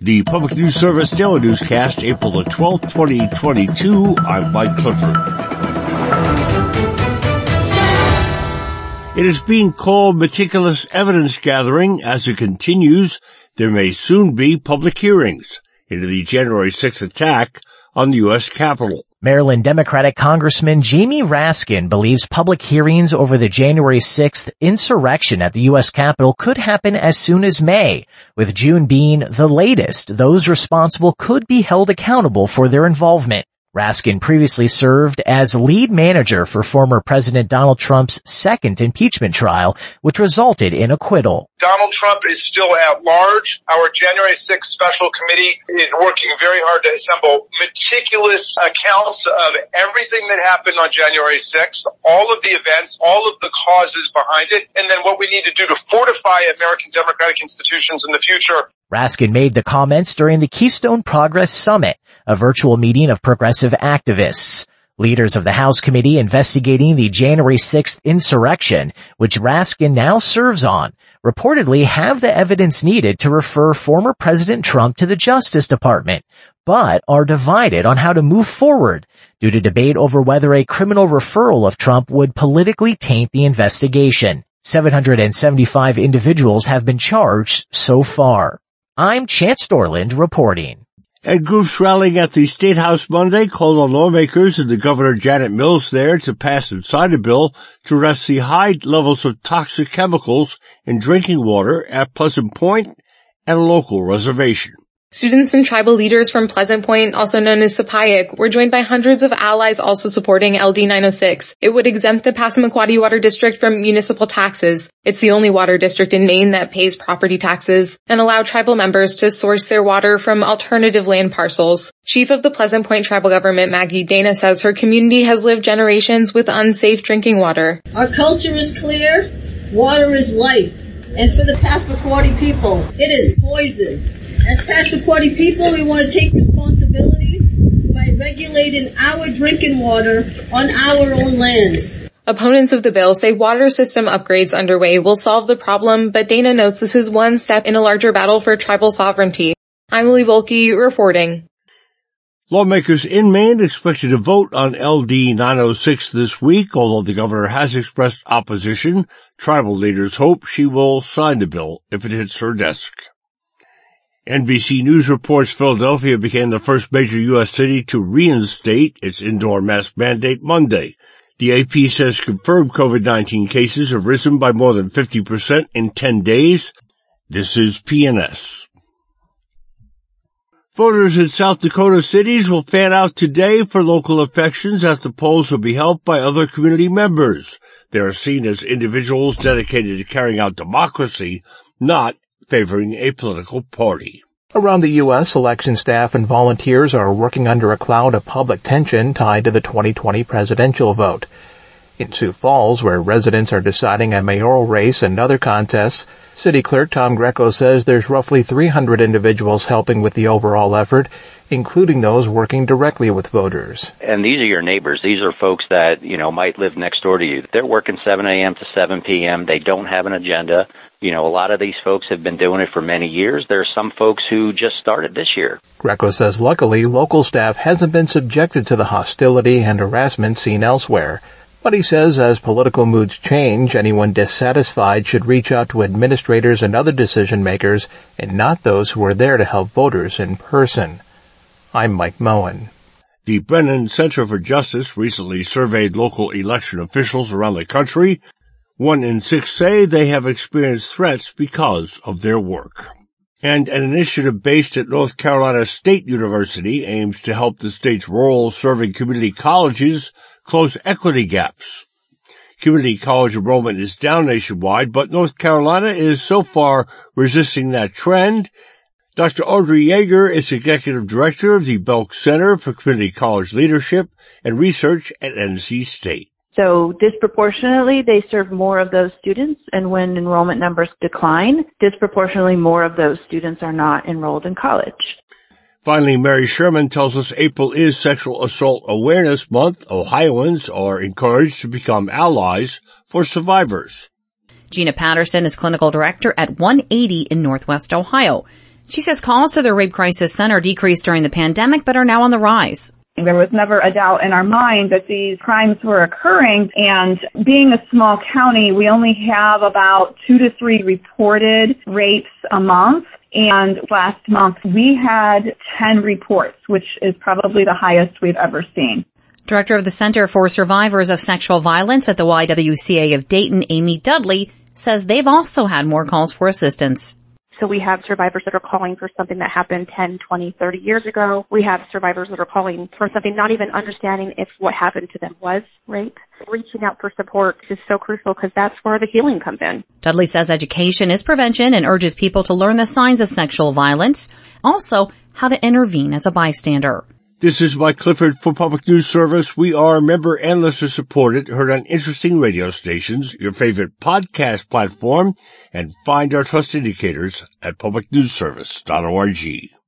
The Public News Service Daily Newscast, April the 12th, 2022. I'm Mike Clifford. It is being called meticulous evidence gathering as it continues. There may soon be public hearings into the January 6th attack on the U.S. Capitol. Maryland Democratic Congressman Jamie Raskin believes public hearings over the January 6th insurrection at the U.S. Capitol could happen as soon as May, with June being the latest. Those responsible could be held accountable for their involvement. Raskin previously served as lead manager for former President Donald Trump's second impeachment trial, which resulted in acquittal. Donald Trump is still at large. Our January 6th special committee is working very hard to assemble meticulous accounts of everything that happened on January 6th, all of the events, all of the causes behind it, and then what we need to do to fortify American democratic institutions in the future. Raskin made the comments during the Keystone Progress Summit, a virtual meeting of progressive activists. Leaders of the House committee investigating the January 6th insurrection, which Raskin now serves on, reportedly have the evidence needed to refer former President Trump to the Justice Department, but are divided on how to move forward due to debate over whether a criminal referral of Trump would politically taint the investigation. 775 individuals have been charged so far. I'm Chance Dorland reporting. And groups rallying at the State House Monday called on lawmakers and the Governor Janet Mills there to pass and sign a bill to arrest the high levels of toxic chemicals in drinking water at Pleasant Point and a local reservation. Students and tribal leaders from Pleasant Point, also known as Sipayik, were joined by hundreds of allies also supporting LD 906. It would exempt the Passamaquoddy Water District from municipal taxes. It's the only water district in Maine that pays property taxes and allow tribal members to source their water from alternative land parcels. Chief of the Pleasant Point tribal government, Maggie Dana, says her community has lived generations with unsafe drinking water. Our culture is clear. Water is life. And for the Passamaquoddy people, it is poison. As Passamaquoddy people, we want to take responsibility by regulating our drinking water on our own lands. Opponents of the bill say water system upgrades underway will solve the problem, but Dana notes this is one step in a larger battle for tribal sovereignty. I'm Lee Volke reporting. Lawmakers in Maine expected to vote on LD 906 this week, although the governor has expressed opposition. Tribal leaders hope she will sign the bill if it hits her desk. NBC News reports Philadelphia became the first major U.S. city to reinstate its indoor mask mandate Monday. The AP says confirmed COVID-19 cases have risen by more than 50% in 10 days. This is PNS. Voters in South Dakota cities will fan out today for local elections as the polls will be helped by other community members. They are seen as individuals dedicated to carrying out democracy, not favoring a political party. Around the U.S., election staff and volunteers are working under a cloud of public tension tied to the 2020 presidential vote. In Sioux Falls, where residents are deciding a mayoral race and other contests, City Clerk Tom Greco says there's roughly 300 individuals helping with the overall effort, including those working directly with voters. And these are your neighbors. These are folks that, you know, might live next door to you. They're working 7 a.m. to 7 p.m. They don't have an agenda. You know, a lot of these folks have been doing it for many years. There are some folks who just started this year. Greco says luckily local staff hasn't been subjected to the hostility and harassment seen elsewhere. But he says as political moods change, anyone dissatisfied should reach out to administrators and other decision makers and not those who are there to help voters in person. I'm Mike Moen. The Brennan Center for Justice recently surveyed local election officials around the country. One in six say they have experienced threats because of their work. And an initiative based at North Carolina State University aims to help the state's rural serving community colleges close equity gaps. Community college enrollment is down nationwide, but North Carolina is so far resisting that trend. Dr. Audrey Jaeger is Executive Director of the Belk Center for Community College Leadership and Research at NC State. So disproportionately, they serve more of those students, and when enrollment numbers decline, disproportionately more of those students are not enrolled in college. Finally, Mary Schuermann tells us April is Sexual Assault Awareness Month. Ohioans are encouraged to become allies for survivors. Gina Patterson is clinical director at 180 in Northwest Ohio. She says calls to the Rape Crisis Center decreased during the pandemic but are now on the rise. There was never a doubt in our mind that these crimes were occurring and being a small county, we only have about two to three reported rapes a month. And last month we had 10 reports, which is probably the highest we've ever seen. Director of the Center for Survivors of Sexual Violence at the YWCA of Dayton, Amy Dudley, says they've also had more calls for assistance. So we have survivors that are calling for something that happened 10, 20, 30 years ago. We have survivors that are calling for something not even understanding if what happened to them was rape. Reaching out for support is so crucial because that's where the healing comes in. Dudley says education is prevention and urges people to learn the signs of sexual violence, also how to intervene as a bystander. This is Mike Clifford for Public News Service. We are member and listener supported, heard on interesting radio stations, your favorite podcast platform, and find our trust indicators at publicnewsservice.org.